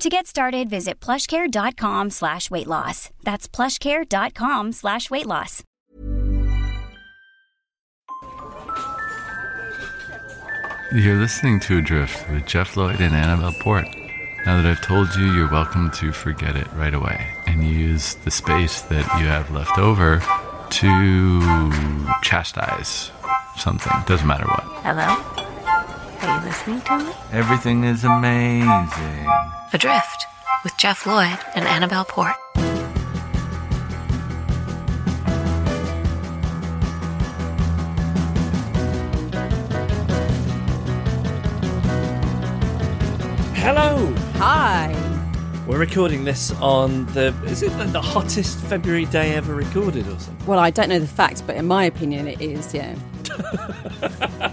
To get started, visit plushcare.com slash weight loss. That's plushcare.com slash weight loss. You're listening to Adrift with Jeff Lloyd and Annabelle Port. Now that I've told you, you're welcome to forget it right away and use the space that you have left over to chastise something. Doesn't matter what. Hello? Are you listening to me? Everything is amazing. Adrift with Jeff Lloyd and Annabelle Port. Hello. Hi. We're recording this on the is it the, the hottest February day ever recorded or something? Well, I don't know the facts, but in my opinion, it is, yeah.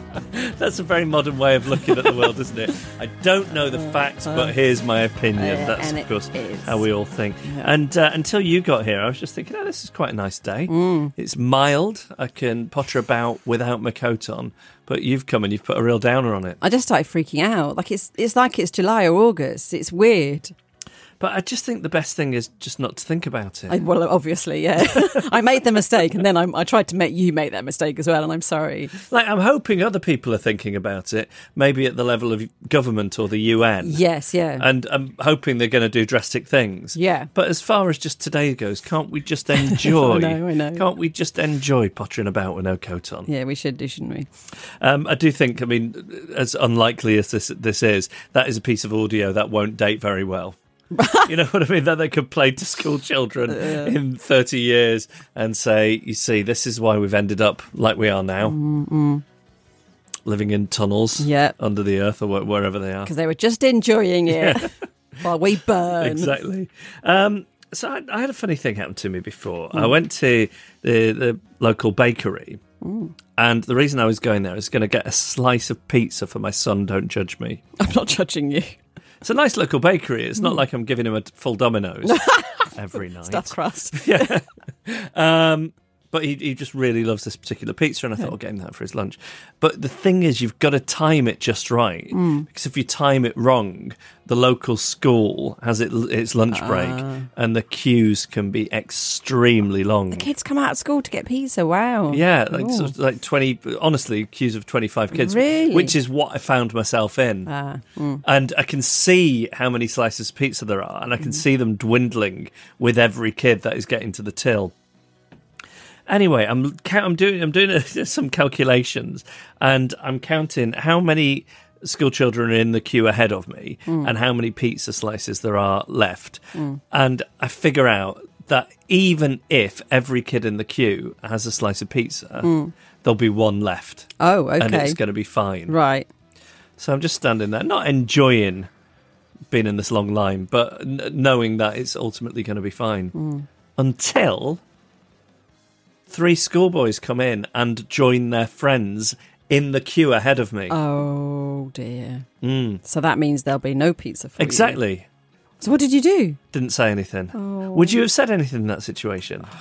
That's a very modern way of looking at the world, isn't it? I don't know the facts, but here's my opinion. Uh, That's of course how we all think. And uh, until you got here, I was just thinking, oh, this is quite a nice day. Mm. It's mild. I can potter about without my coat on. But you've come and you've put a real downer on it. I just started freaking out. Like it's it's like it's July or August. It's weird. But I just think the best thing is just not to think about it. I, well, obviously, yeah. I made the mistake, and then I, I tried to make you make that mistake as well, and I'm sorry. Like, I'm hoping other people are thinking about it, maybe at the level of government or the UN. Yes, yeah. And I'm hoping they're going to do drastic things. Yeah. But as far as just today goes, can't we just enjoy? I know, I know. Can't we just enjoy pottering about with no coat on? yeah, we should do, shouldn't we? Um, I do think, I mean, as unlikely as this this is, that is a piece of audio that won't date very well. you know what I mean? That they could play to school children in 30 years and say, you see, this is why we've ended up like we are now. Living in tunnels Yeah. under the earth or wh- wherever they are. Because they were just enjoying it while we burn. exactly. Um, so I, I had a funny thing happen to me before. I went to the, the local bakery, and the reason I was going there is going to get a slice of pizza for my son. Don't judge me. I'm not judging you. It's a nice local bakery. It's not like I'm giving him a full Domino's every night. Stuffed crust. Um, but he, he just really loves this particular pizza, and I thought I'll get him that for his lunch. But the thing is, you've got to time it just right because if you time it wrong, the local school has it, its lunch break, and the queues can be extremely long. The kids come out of school to get pizza. Wow. Yeah, like, sort of like 20, honestly, queues of 25 kids. Really? Which is what I found myself in. Ah, mm. And I can see how many slices of pizza there are, and I can Mm. see them dwindling with every kid that is getting to the till. Anyway, I'm count- I'm doing I'm doing some calculations, and I'm counting how many school children are in the queue ahead of me, Mm. and how many pizza slices there are left, hmm. and I figure out that even if every kid in the queue has a slice of pizza, hmm. there'll be one left, Oh, okay. and it's going to be fine. Right. So I'm just standing there, not enjoying being in this long line, but n- knowing that it's ultimately going to be fine. Hmm. Until three schoolboys come in and join their friends in the queue ahead of me. Oh dear. Hmm. So that means there'll be no pizza for you. exactly. So what did you do? Didn't say anything. Oh. Would you have said anything in that situation?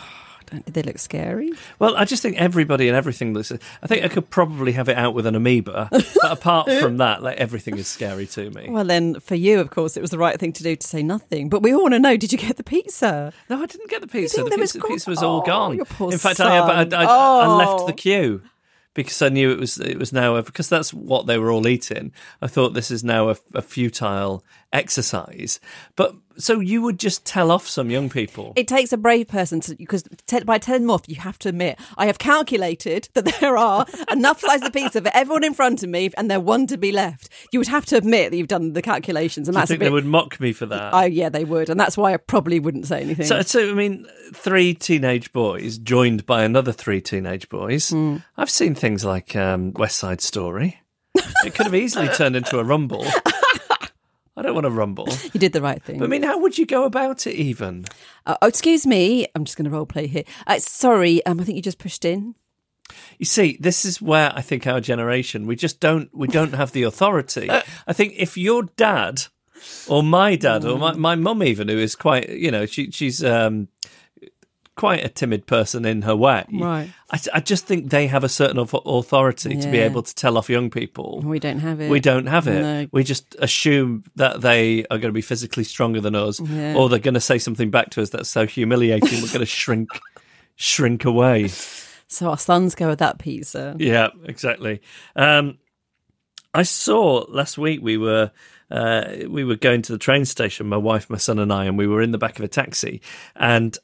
They look scary? Well, I just think everybody and everything looks. I think I could probably have it out with an amoeba, but apart from that, like everything is scary to me. Well, then for you, of course, it was the right thing to do to say nothing. But we all want to know: Did you get the pizza? No, I didn't get the pizza. The there was pizza, gone- pizza was all Oh, gone. your poor In fact, I, I, I, son. I, left Oh. the queue because I knew it was it was now a, because that's what they were all eating. I thought this is now a, a futile exercise. But so you would just tell off some young people. It takes a brave person to because te- by telling them off, you have to admit I have calculated that there are enough slices of pizza for everyone in front of me, and there one to be left. You would have to admit that you've done the calculations, and Do that's a think bit. they would mock me for that? Oh yeah, they would, and that's why I probably wouldn't say anything. So, so I mean, three teenage boys joined by another three teenage boys. Hmm. I've seen things like um, West Side Story. It could have easily turned into a rumble. I don't want to rumble. you did the right thing. But I mean, how would you go about it even? Uh, oh, excuse me, I'm just going to role play here. Uh, sorry, um, I think you just pushed in. You see, this is where I think our generation we just don't we don't have the authority. I think if your dad or my dad or my my mum even who is quite you know she she's um quite a timid person in her way. Right. I, I just think they have a certain au- authority to be able to tell off young people. We don't have it. We don't have it. No. We just assume that they are going to be physically stronger than us, Yeah. or they're going to say something back to us that's so humiliating we're going to shrink, shrink away. So our sons go with that pizza. Yeah, exactly. Um, I saw last week we were uh, we were going to the train station, my wife, my son, and I, and we were in the back of a taxi, and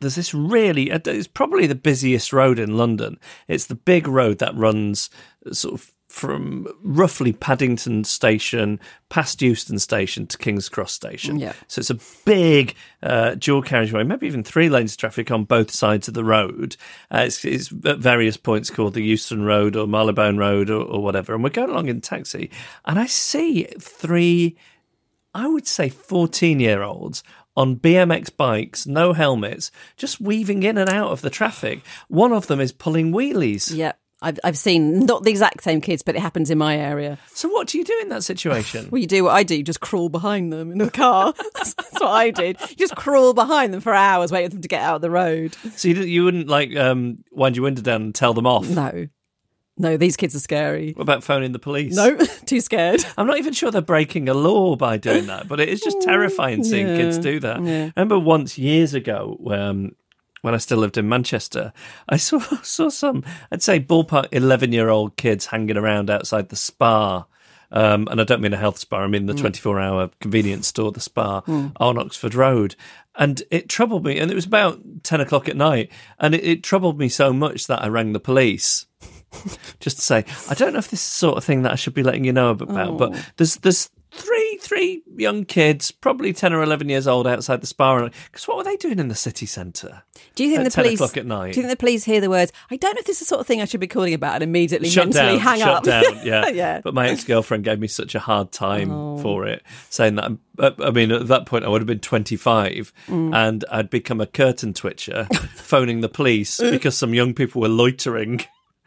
there's this really it's probably the busiest road in London. It's the big road that runs sort of from roughly Paddington Station past Euston Station to King's Cross Station. Yeah. So it's a big uh, dual carriageway, maybe even three lanes of traffic on both sides of the road. Uh, it's, it's at various points called the Euston Road or Marylebone Road or, or whatever. And we're going along in taxi, and I see three, I would say 14 year olds on BMX bikes, no helmets, just weaving in and out of the traffic. One of them is pulling wheelies. Yeah. I've, I've seen not the exact same kids, but it happens in my area. So, what do you do in that situation? Well, you do what I do, you just crawl behind them in the car. That's what I did. You just crawl behind them for hours, waiting for them to get out of the road. so, you, you wouldn't like um, wind your window down and tell them off? No. No, these kids are scary. What about phoning the police? No, too scared. I'm not even sure they're breaking a law by doing that, but it is just terrifying seeing Yeah, kids do that. yeah. I remember once years ago, um, when I still lived in Manchester, I saw saw some, I'd say ballpark 11 year old kids hanging around outside the Spar. Um, and I don't mean a health spa, I mean the 24 hour convenience store, the Spar on Oxford Road. And it troubled me. And it was about 10 o'clock at night. And it, it troubled me so much that I rang the police just to say, I don't know if this is the sort of thing that I should be letting you know about, but there's there's three three young kids, probably ten or eleven years old, outside the Spar. Because what were they doing in the city centre? Do you think the 10 police? o'clock at night. Do you think the police hear the words? I don't know if this is the sort of thing I should be calling about, and immediately Shut mentally down, hang shut up. down. Yeah, Yeah. But my ex girlfriend gave me such a hard time Oh. for it, saying that. I mean, at that point, I would have been twenty five, Mm. and I'd become a curtain twitcher, phoning the police because some young people were loitering.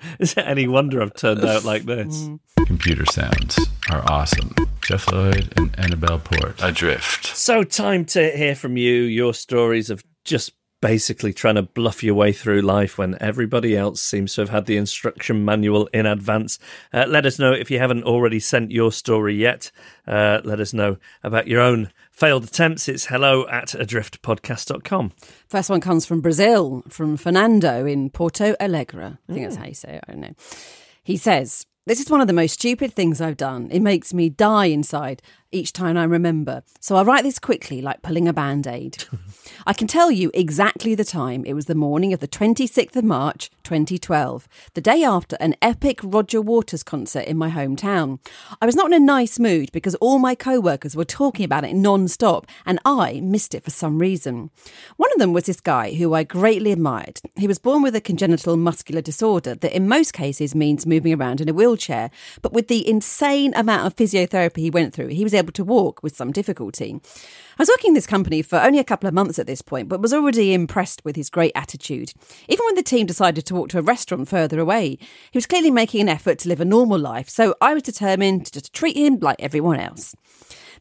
Is it any wonder I've turned out like this? Mm. Computer sounds are awesome. Jeff Lloyd and Annabelle Port. Adrift. So, time to hear from you your stories of just basically trying to bluff your way through life when everybody else seems to have had the instruction manual in advance. Uh, let us know if you haven't already sent your story yet. Uh, let us know about your own failed attempts. It's hello at adriftpodcast.com. First one comes from Brazil, from Fernando in Porto Alegre. I think that's mm. how you say it. I don't know. He says, This is one of the most stupid things I've done. It makes me die inside each time I remember. So I write this quickly, like pulling a band aid. I can tell you exactly the time. It was the morning of the 26th of March, 2012, the day after an epic Roger Waters concert in my hometown. I was not in a nice mood because all my co workers were talking about it non stop, and I missed it for some reason. One of them was this guy who I greatly admired. He was born with a congenital muscular disorder that, in most cases, means moving around in a wheelchair, but with the insane amount of physiotherapy he went through, he was able to walk with some difficulty. I was working in this company for only a couple of months at this point, but was already impressed with his great attitude. Even when the team decided to walk to a restaurant further away, he was clearly making an effort to live a normal life, so I was determined to just treat him like everyone else.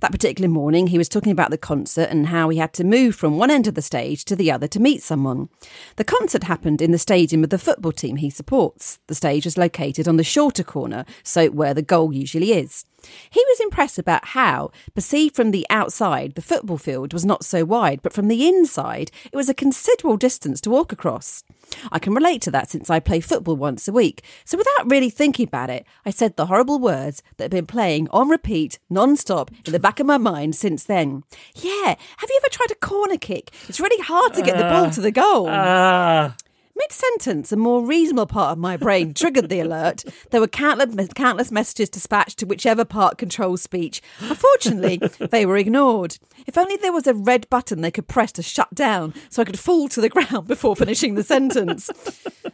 That particular morning, he was talking about the concert and how he had to move from one end of the stage to the other to meet someone. The concert happened in the stadium of the football team he supports. The stage was located on the shorter corner, so where the goal usually is. He was impressed about how, perceived from the outside, the football field was not so wide, but from the inside, it was a considerable distance to walk across. I can relate to that since I play football once a week. So without really thinking about it, I said the horrible words that have been playing on repeat, non stop, in the back of my mind since then. Yeah, have you ever tried a corner kick? It's really hard to get the ball to the goal. Ah, Mid sentence, a more reasonable part of my brain triggered the alert. There were countless, countless messages dispatched to whichever part controls speech. Unfortunately, they were ignored. If only there was a red button they could press to shut down so I could fall to the ground before finishing the sentence.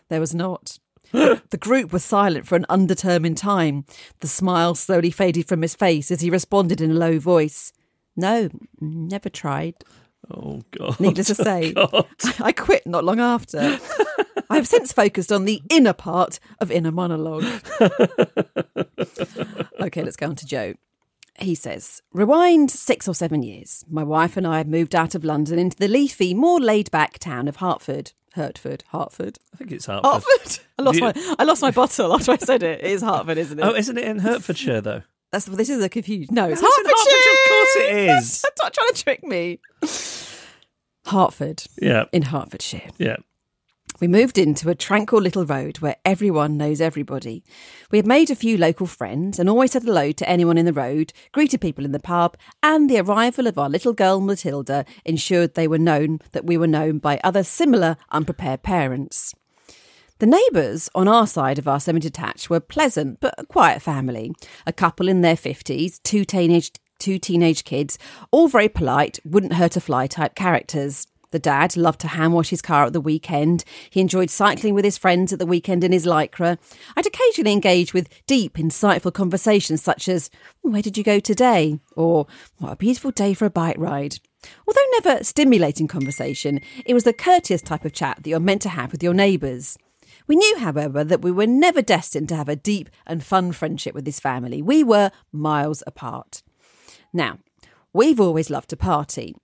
There was not. The group was silent for an undetermined time. The smile slowly faded from his face as he responded in a low voice. No, never tried. Oh God. Needless to oh, say, I quit not long after. I have since focused on the inner part of inner monologue. okay, let's go on to Joe. He says, Rewind six or seven years. My wife and I had moved out of London into the leafy, more laid back town of Hartford. Hertford, Hartford. I think it's Hartford. Hartford. I lost you- my I lost my bottle after I said it. It is Hartford, isn't it? Oh, isn't it in Hertfordshire though? That's this is a confusion. No, it's No, Hertfordshire. Course it is. Stop trying to trick me. Hartford Yeah, in Hertfordshire. yeah. We moved into a tranquil little road where everyone knows everybody. We had made a few local friends and always said hello to anyone in the road, greeted people in the pub, and the arrival of our little girl Matilda ensured they were known that we were known by other similar unprepared parents. The neighbours on our side of our semi detached were pleasant but a quiet family. A couple in their 50s, two teenage, two teenage kids, all very polite, wouldn't hurt a fly type characters. The dad loved to hand wash his car at the weekend. He enjoyed cycling with his friends at the weekend in his lycra. I'd occasionally engage with deep, insightful conversations such as, Where did you go today? Or, What a beautiful day for a bike ride. Although never stimulating conversation, it was the courteous type of chat that you're meant to have with your neighbours. We knew, however, that we were never destined to have a deep and fun friendship with this family. We were miles apart. Now, we've always loved to party.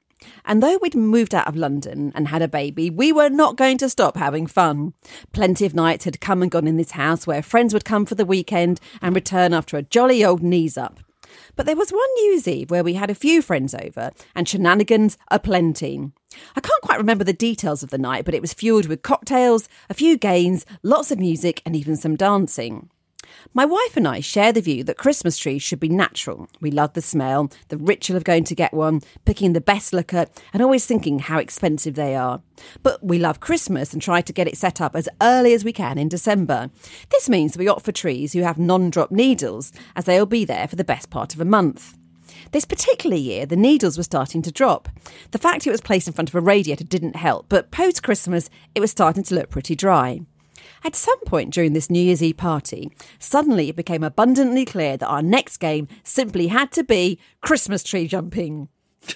And though we'd moved out of London and had a baby, we were not going to stop having fun. Plenty of nights had come and gone in this house where friends would come for the weekend and return after a jolly old knees up. But there was one New Year's Eve where we had a few friends over and shenanigans aplenty. I can't quite remember the details of the night, but it was fueled with cocktails, a few games, lots of music, and even some dancing. My wife and I share the view that Christmas trees should be natural. We love the smell, the ritual of going to get one, picking the best liquor, and always thinking how expensive they are. But we love Christmas and try to get it set up as early as we can in December. This means we opt for trees who have non drop needles, as they'll be there for the best part of a month. This particular year, the needles were starting to drop. The fact it was placed in front of a radiator didn't help, but post Christmas, it was starting to look pretty dry. At some point during this New Year's Eve party, suddenly it became abundantly clear that our next game simply had to be Christmas tree jumping.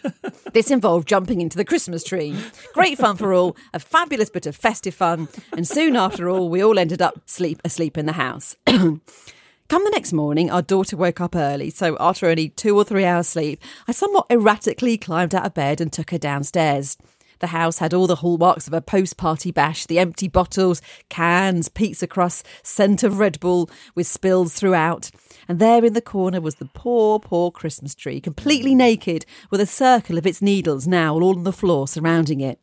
this involved jumping into the Christmas tree. Great fun for all, a fabulous bit of festive fun, and soon after all, we all ended up sleep asleep in the house. Come the next morning, our daughter woke up early, so after only two or three hours sleep, I somewhat erratically climbed out of bed and took her downstairs. The house had all the hallmarks of a post party bash the empty bottles, cans, pizza crusts, scent of Red Bull with spills throughout. And there in the corner was the poor, poor Christmas tree, completely naked, with a circle of its needles now all on the floor surrounding it.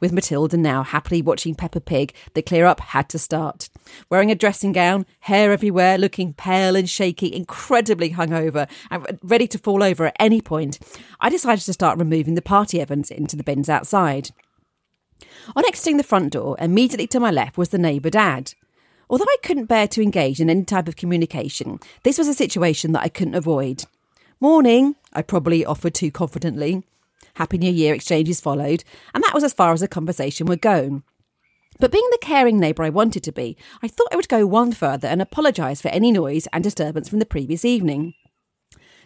With Matilda now happily watching Peppa Pig, the clear up had to start. Wearing a dressing gown, hair everywhere, looking pale and shaky, incredibly hungover, and ready to fall over at any point, I decided to start removing the party ovens into the bins outside. On exiting the front door, immediately to my left was the neighbour dad. Although I couldn't bear to engage in any type of communication, this was a situation that I couldn't avoid. Morning, I probably offered too confidently. Happy New Year exchanges followed, and that was as far as the conversation would go. But being the caring neighbour I wanted to be, I thought I would go one further and apologise for any noise and disturbance from the previous evening.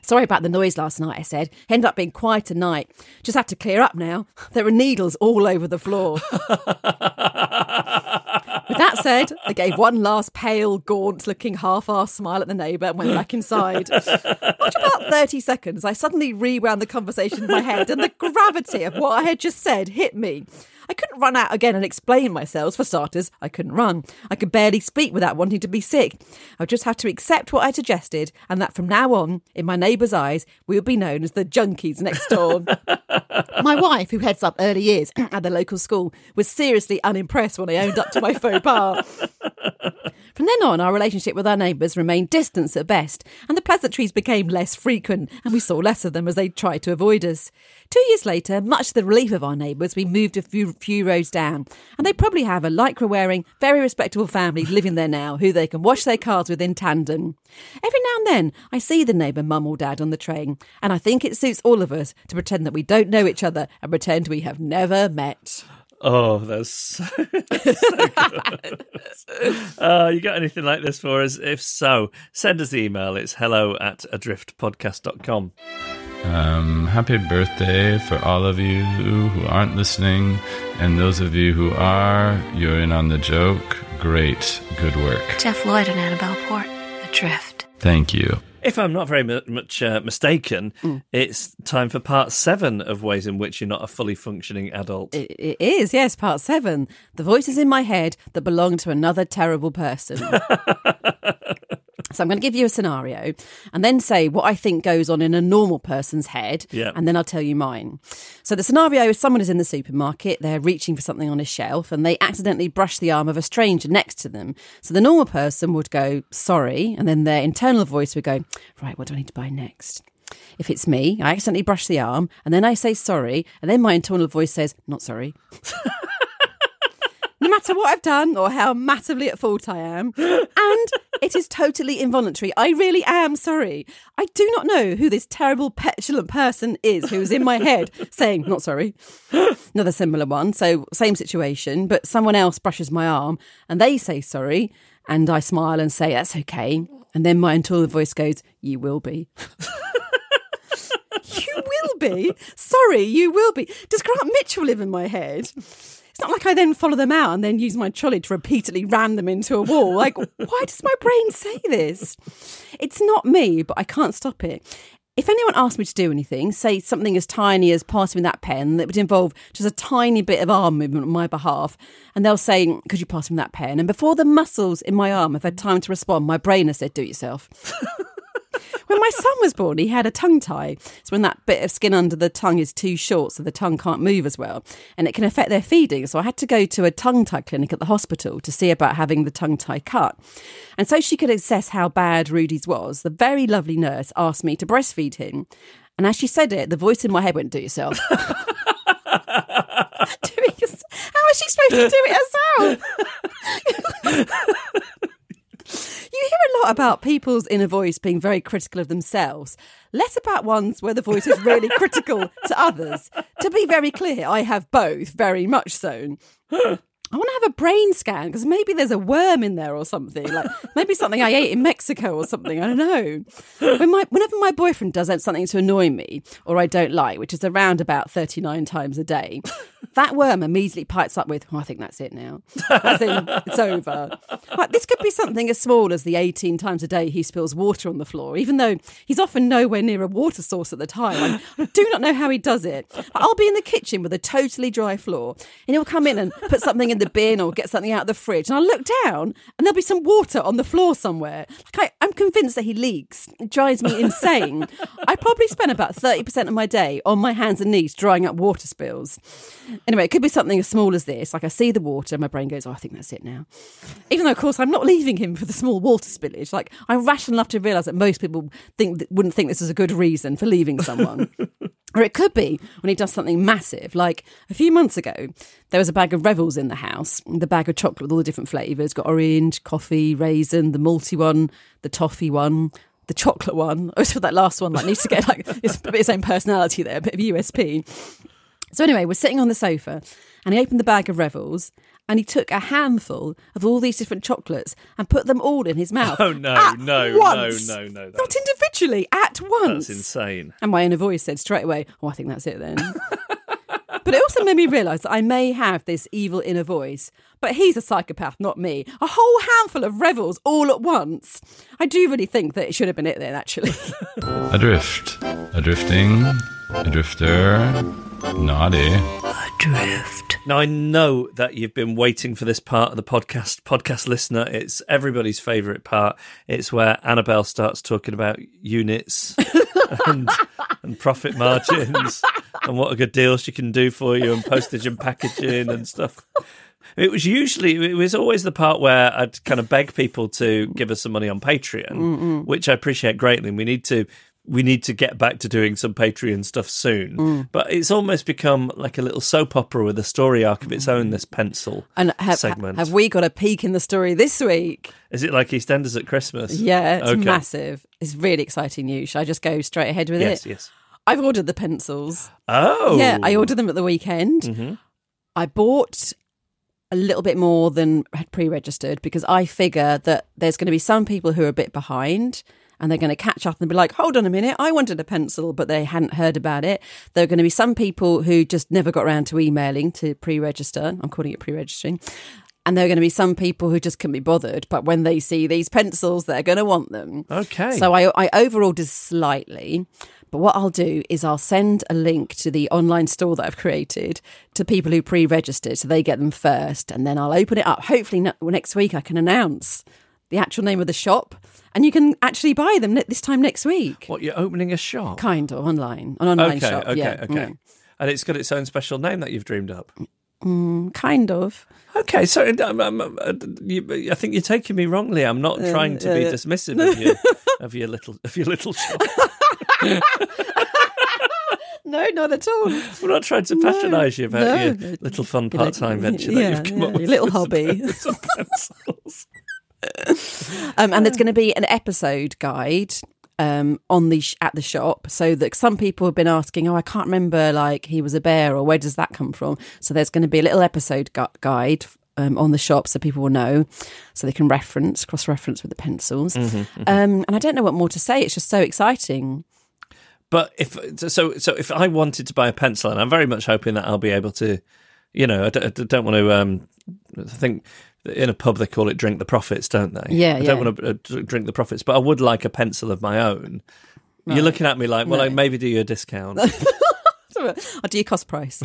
Sorry about the noise last night, I said. Ended up being quite a night. Just have to clear up now. There are needles all over the floor. With that said, I gave one last pale, gaunt looking half assed smile at the neighbour and went back inside. After about 30 seconds, I suddenly rewound the conversation in my head and the gravity of what I had just said hit me. I couldn't run out again and explain myself. For starters, I couldn't run. I could barely speak without wanting to be sick. I would just have to accept what I suggested, and that from now on, in my neighbours' eyes, we would be known as the junkies next door. my wife, who heads up early years at the local school, was seriously unimpressed when I owned up to my faux pas. From then on, our relationship with our neighbours remained distant at best, and the pleasantries became less frequent, and we saw less of them as they tried to avoid us. Two years later, much to the relief of our neighbours, we moved a few, few rows down, and they probably have a lycra wearing, very respectable family living there now who they can wash their cars with in tandem. Every now and then, I see the neighbour mum or dad on the train, and I think it suits all of us to pretend that we don't know each other and pretend we have never met. Oh, that's so, uh, you got anything like this for us? If so, send us the email. It's hello at adriftpodcast.com. Um, happy birthday for all of you who aren't listening, and those of you who are, you're in on the joke. Great, good work. Jeff Lloyd and Annabelle Port, Adrift. Thank you. If I'm not very much uh, mistaken, it's time for part seven of ways in which you're not a fully functioning adult. It, it is, yes, part seven. The voices in my head that belong to another terrible person. so I'm going to give you a scenario and then say what I think goes on in a normal person's head. Yeah. And then I'll tell you mine. So the scenario is someone is in the supermarket, they're reaching for something on a shelf and they accidentally brush the arm of a stranger next to them. So the normal person would go, sorry. And then their internal voice would go, right, what do I need to buy next? If it's me, I accidentally brush the arm and then I say sorry, and then my internal voice says, not sorry. no matter what I've done or how massively at fault I am. And it is totally involuntary. I really am sorry. I do not know who this terrible, petulant person is who is in my head saying, not sorry. Another similar one. So, same situation, but someone else brushes my arm and they say sorry. And I smile and say, that's okay. And then my internal voice goes, you will be. You will be. Sorry, you will be. Does Grant Mitchell live in my head? It's not like I then follow them out and then use my trolley to repeatedly ram them into a wall. Like, why does my brain say this? It's not me, but I can't stop it. If anyone asked me to do anything, say something as tiny as passing me that pen that would involve just a tiny bit of arm movement on my behalf, and they'll say, Could you pass me that pen? And before the muscles in my arm have had time to respond, my brain has said, Do it yourself. when my son was born, he had a tongue tie. So when that bit of skin under the tongue is too short, so the tongue can't move as well, and it can affect their feeding. So I had to go to a tongue tie clinic at the hospital to see about having the tongue tie cut. And so she could assess how bad Rudy's was. The very lovely nurse asked me to breastfeed him. And as she said it, the voice in my head went, "Do it yourself." Do yourself. How is she supposed to do it herself? You hear a lot about people's inner voice being very critical of themselves, less about ones where the voice is really critical to others. To be very clear, I have both, very much so. I want to have a brain scan because maybe there's a worm in there or something. Like maybe something I ate in Mexico or something. I don't know. When my, whenever my boyfriend does something to annoy me or I don't like, which is around about 39 times a day, that worm immediately pipes up with, oh, I think that's it now. As in, it's over. Like, this could be something as small as the 18 times a day he spills water on the floor, even though he's often nowhere near a water source at the time. I, do not know how he does it. I'll be in the kitchen with a totally dry floor, and he'll come in and put something in the bin or get something out of the fridge, and I'll look down, and there'll be some water on the floor somewhere. Like I, I'm convinced that he leaks. It drives me insane. I probably spend about 30% of my day on my hands and knees drying up water spills. Anyway, it could be something as small as this. Like I see the water, my brain goes, "Oh, I think that's it now." Even though, of course, I'm not leaving him for the small water spillage. Like I'm rational enough to realise that most people think wouldn't think this is a good reason for leaving someone. Or it could be when he does something massive. Like a few months ago, there was a bag of Revels in the house. The bag of chocolate with all the different flavours got orange, coffee, raisin, the malty one, the toffee one, the chocolate one. I always feel that last one like needs to get like it's a bit of its own personality there, a bit of USP. So anyway, we're sitting on the sofa, and he opened the bag of Revels, and he took a handful of all these different chocolates and put them all in his oh, mouth. Oh, no, at no, once. no, no, no, Not individually, at once. That's insane. And my inner voice said straight away, Oh, I think that's it then. but it also made me realise that I may have this evil inner voice, but he's a psychopath, not me. A whole handful of revels all at once. I do really think that it should have been it then, actually. Adrift. Adrifting. Adrifter. Naughty. Adrift. Now I know that you've been waiting for this part of the podcast, podcast listener. It's everybody's favourite part. It's where Annabelle starts talking about units and, and profit margins and what a good deal she can do for you and postage and packaging and stuff. It was usually, it was always the part where I'd kind of beg people to give us some money on Patreon, which I appreciate greatly. And we need to, we need to get back to doing some Patreon stuff soon. Mm. But it's almost become like a little soap opera with a story arc of its own. This pencil And have, segment. have we got a peek in the story this week? Is it like EastEnders at Christmas? Yeah, it's Okay. massive. It's really exciting news. Should I just go straight ahead with Yes, it? yes. Yes. I've ordered the pencils. Oh, Yeah, I ordered them at the weekend. Mhm. I bought a little bit more than had pre-registered because I figure that there's going to be some people who are a bit behind and they're going to catch up and be like, "Hold on a minute, I wanted a pencil, but they hadn't heard about it." There are going to be some people who just never got around to emailing to pre-register. I'm calling it pre-registering. And there are going to be some people who just couldn't be bothered, but when they see these pencils, they're going to want them. Okay. So I, I overordered slightly, but what I'll do is I'll send a link to the online store that I've created to people who pre-registered, so they get them first, and then I'll open it up. Hopefully next week I can announce the actual name of the shop, and you can actually buy them this time next week. What you're opening a shop? Kind of online, an online okay, shop. okay, yeah, okay. mm. And it's got its own special name that you've dreamed up. kind of. Okay, so um, um, uh, you, I think you're taking me wrongly. I'm not trying to be yeah. dismissive of your of your little of your little shop. No, not at all. We're not trying to patronise you about no, your little fun part time venture that yeah, you've come yeah, up with. your little hobby. With some pencils. Um, and there's going to be an episode guide um, on the sh- at the shop, so that some people have been asking, "Oh, I can't remember, like he was a bear, or where does that come from?" So there's going to be a little episode gu- guide. Um, on the shop, so people will know, so they can reference, cross reference with the pencils. Mm-hmm, Um, and I don't know what more to say. It's just so exciting. But if so, so if I wanted to buy a pencil, and I'm very much hoping that I'll be able to, you know, I don't, I don't want to. Um, think in a pub they call it drink the profits, don't they? Yeah, I yeah. don't want to uh, drink the profits, but I would like a pencil of my own. You're looking at me like, well, No. I maybe do you a discount. I'll do your cost price.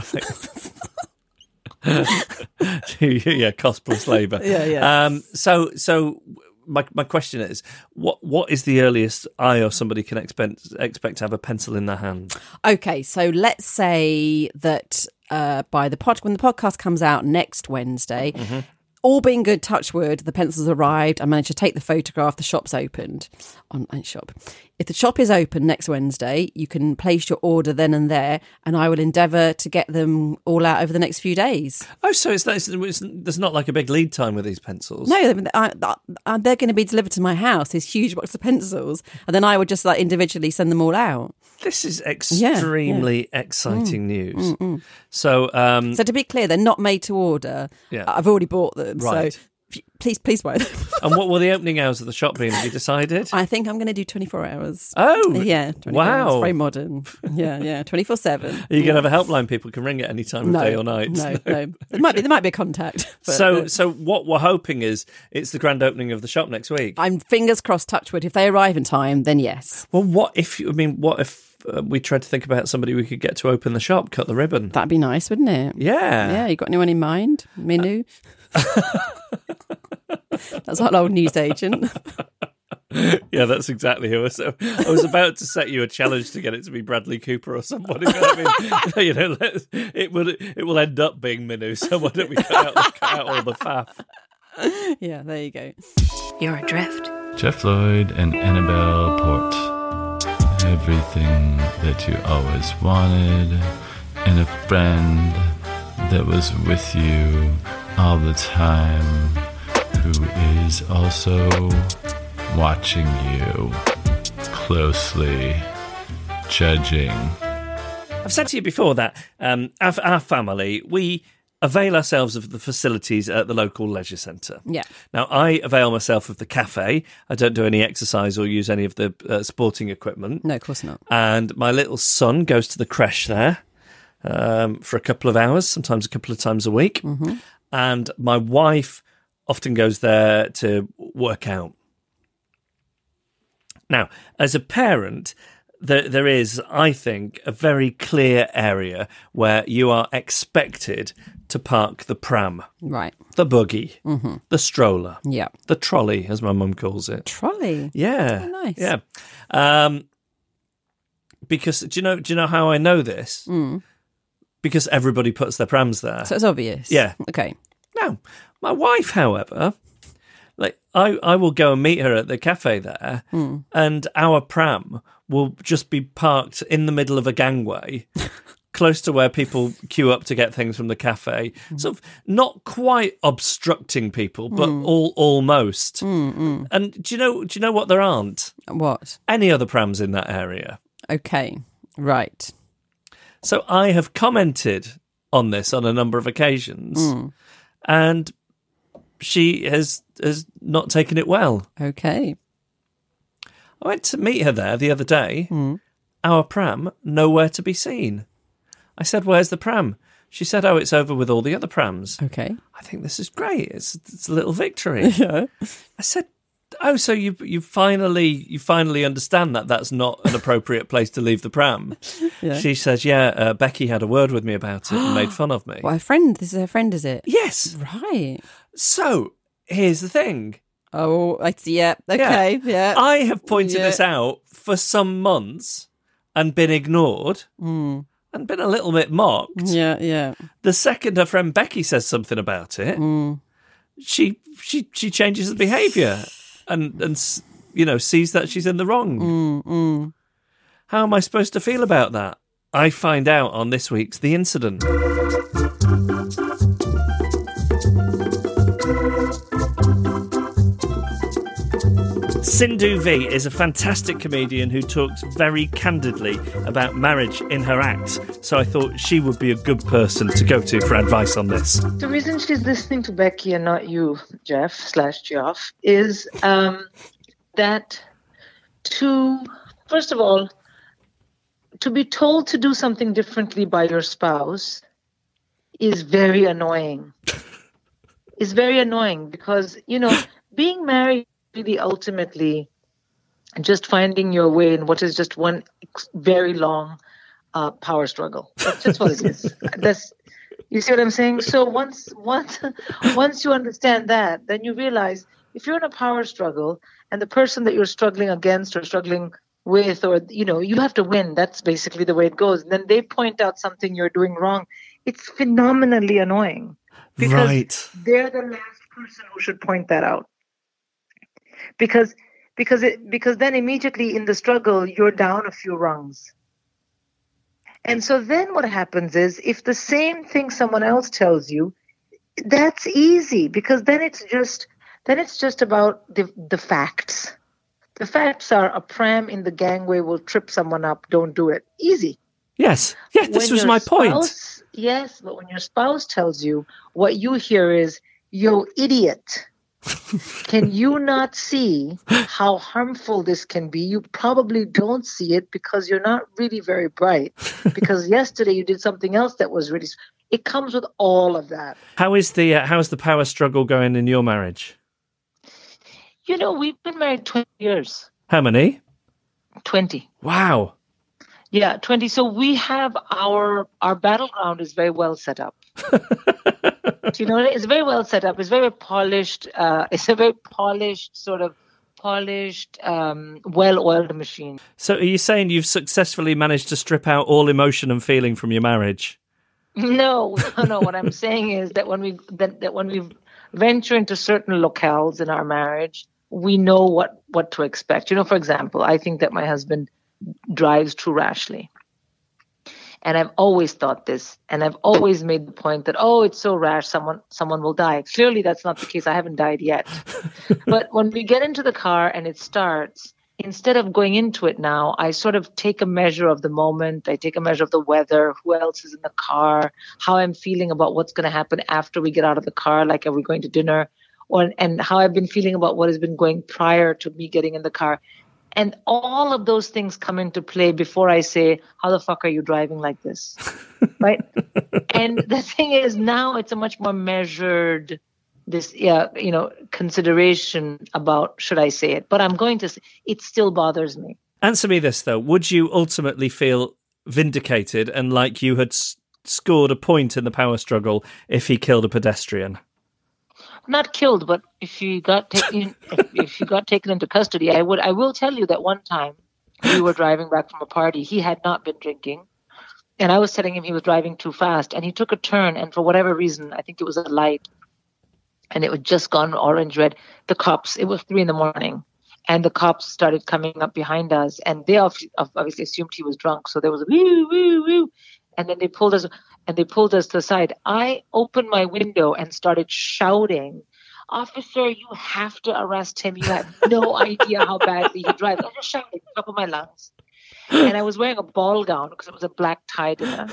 yeah, cost plus labour. Yeah, yeah. Um, so, so my my question is, what what is the earliest I or somebody can expect expect to have a pencil in their hand? Okay, so let's say that uh, by the pod when the podcast comes out next Wednesday, all being good, touch wood, the pencils arrived. I managed to take the photograph. The shop's opened, online shop. If the shop is open next Wednesday, you can place your order then and there, and I will endeavour to get them all out over the next few days. Oh, so it's, it's, it's there's not like a big lead time with these pencils. No, I, I, they're going to be delivered to my house. This huge box of pencils, and then I would just like individually send them all out. This is yeah. extremely exciting news. So, um, So to be clear, they're not made to order. Yeah. I've already bought them. Right. So please, please buy them. and what will the opening hours of the shop be? Have you decided? I think I'm going to do 24 hours. Oh, yeah. 24 wow. Hours. Very modern. Yeah, yeah. 24 7. Are you going to have a helpline people can ring at any time of No, day or night? no, no. There might be there might be a contact. but, So, uh, so what we're hoping is it's the grand opening of the shop next week. I'm fingers crossed, touchwood. If they arrive in time, then yes, Well, what if you? I mean, what if Uh, we tried to think about somebody we could get to open the shop, cut the ribbon? that'd be nice, wouldn't it? Yeah. Yeah, you got anyone in mind? Minu? Uh, that's our old news agent. Yeah, that's exactly who. I was, I was about to set you a challenge to get it to be Bradley Cooper or somebody. But I mean, you know, let's- it will it will end up being Minu. So why don't we cut out, cut out all the faff? yeah, there you go. You're adrift. Jeff Lloyd and Annabelle Port. Everything that you always wanted, and a friend that was with you all the time, who is also watching you closely, judging. I've said to you before that um, our, our family we avail ourselves of the facilities at the local leisure centre. Yeah. Now, I avail myself of the cafe. I don't do any exercise or use any of the uh, sporting equipment. No, of course not. And my little son goes to the creche there um, for a couple of hours, sometimes a couple of times a week. And my wife often goes there to work out. Now, as a parent, there, there is, I think, a very clear area where you are expected to park the pram, Right. the buggy, mm-hmm. the stroller, Yeah. the trolley, as my mum calls it. Trolley. Yeah, Oh, nice. Yeah, um, because do you know? Do you know how I know this? Mm. Because everybody puts their prams there. So it's obvious. Yeah. Okay. Now, my wife, however, like I, I will go and meet her at the cafe there, mm. and our pram will just be parked in the middle of a gangway. Close to where people queue up to get things from the cafe, mm. sort of not quite obstructing people, but mm. all almost. Mm, and do you know? Do you know what there aren't What? any other prams in that area? Okay. Right. So I have commented on this on a number of occasions, and she has has not taken it well. Okay. I went to meet her there the other day. Our pram nowhere to be seen. I said, "Where's the pram?" She said, "Oh, it's over with all the other prams." Okay. I think this is great. It's it's a little victory. Yeah. I said, "Oh, so you you finally you finally understand that that's not an appropriate place to leave the pram?" Yeah. She says, "Yeah, uh, Becky had a word with me about it and made fun of me." Well, a friend. This is her friend, is it? Yes. Right. So here's the thing. Oh, I see. Yeah. Okay. Yeah. I have pointed Yeah. this out for some months and been ignored Hmm. and been a little bit mocked. yeah. Yeah. The second her friend Becky says something about it, Hmm. she she she changes the behaviour and and you know sees that she's in the wrong. Hmm, How am I supposed to feel about that? I find out on this week's The Incident. Sindhu Vee is a fantastic comedian who talks very candidly about marriage in her acts, so I thought she would be a good person to go to for advice on this. The reason she's listening to Becky and not you, Jeff slash Geoff, is um, that to first of all, to be told to do something differently by your spouse is very annoying. is very annoying because you know being married really ultimately just finding your way in what is just one very long uh, power struggle. That's just what it is. That's you see what I'm saying? So once once once you understand that, then you realize if you're in a power struggle and the person that you're struggling against or struggling with or you know, you have to win. That's basically the way it goes. And then they point out something you're doing wrong. It's phenomenally annoying. Because Right. they're the last person who should point that out. Because because it because then immediately in the struggle you're down a few rungs. And so then what happens is if the same thing someone else tells you, that's easy because then it's just then it's just about the the facts. The facts are a pram in the gangway will trip someone up, don't do it. Easy. Yes. Yes, this When was my point. spouse- Yes, but when your spouse tells you, what you hear is, "Yo, idiot." Can you not see how harmful this can be? You probably don't see it because you're not really very bright. Because yesterday you did something else that was really. It comes with all of that. How is the uh, how's the power struggle going in your marriage? You know, we've been married 20 years. How many? 20. Wow. Yeah, 20. So we have our our battleground is very well set up. Do you know? It's very well set up. It's very polished. Uh, it's a very polished sort of polished, um, well-oiled machine. So are you saying you've successfully managed to strip out all emotion and feeling from your marriage? No, no, no. what I'm saying is that when we that, that when we venture into certain locales in our marriage, we know what what to expect. You know, for example, I think that my husband drives too rashly. And I've always thought this, and I've always made the point that oh, it's so rash, someone someone will die. Clearly, that's not the case. I haven't died yet. but when we get into the car and it starts, instead of going into it now, I sort of take a measure of the moment. I take a measure of the weather, who else is in the car, how I'm feeling about what's going to happen after we get out of the car, like are we going to dinner, or and how I've been feeling about what has been going prior to me getting in the car. And all of those things come into play before I say, How the fuck are you driving like this? right? And the thing is, now it's a much more measured, this, yeah, you know, consideration about should I say it. But I'm going to say it still bothers me. Answer me this though: Would you ultimately feel vindicated and like you had s- scored a point in the power struggle if he killed a pedestrian? Not killed, but if she got taken, if, if she got taken into custody, I would. I will tell you that one time we were driving back from a party. He had not been drinking, and I was telling him he was driving too fast, and he took a turn, and for whatever reason, I think it was a light, and it had just gone orange red. The cops. It was three in the morning, and the cops started coming up behind us, and they ob- obviously assumed he was drunk, so there was a woo woo woo, and then they pulled us and they pulled us to the side. I opened my window and started shouting, "Officer, you have to arrest him! You have no idea how badly he drives." I was just shouted top of my lungs. And I was wearing a ball gown because it was a black tie dinner.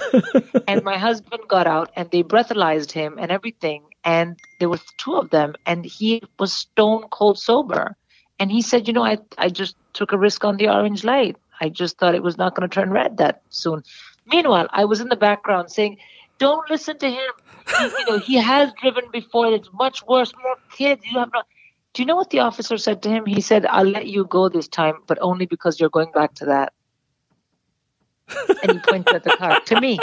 and my husband got out and they breathalyzed him and everything. And there was two of them, and he was stone cold sober. And he said, You know, I, I just took a risk on the orange light. I just thought it was not going to turn red that soon. Meanwhile, I was in the background saying, Don't listen to him. He, you know, he has driven before. It's much worse. More kids. You have not. Do you know what the officer said to him? He said, I'll let you go this time, but only because you're going back to that. and he pointed at the car to me.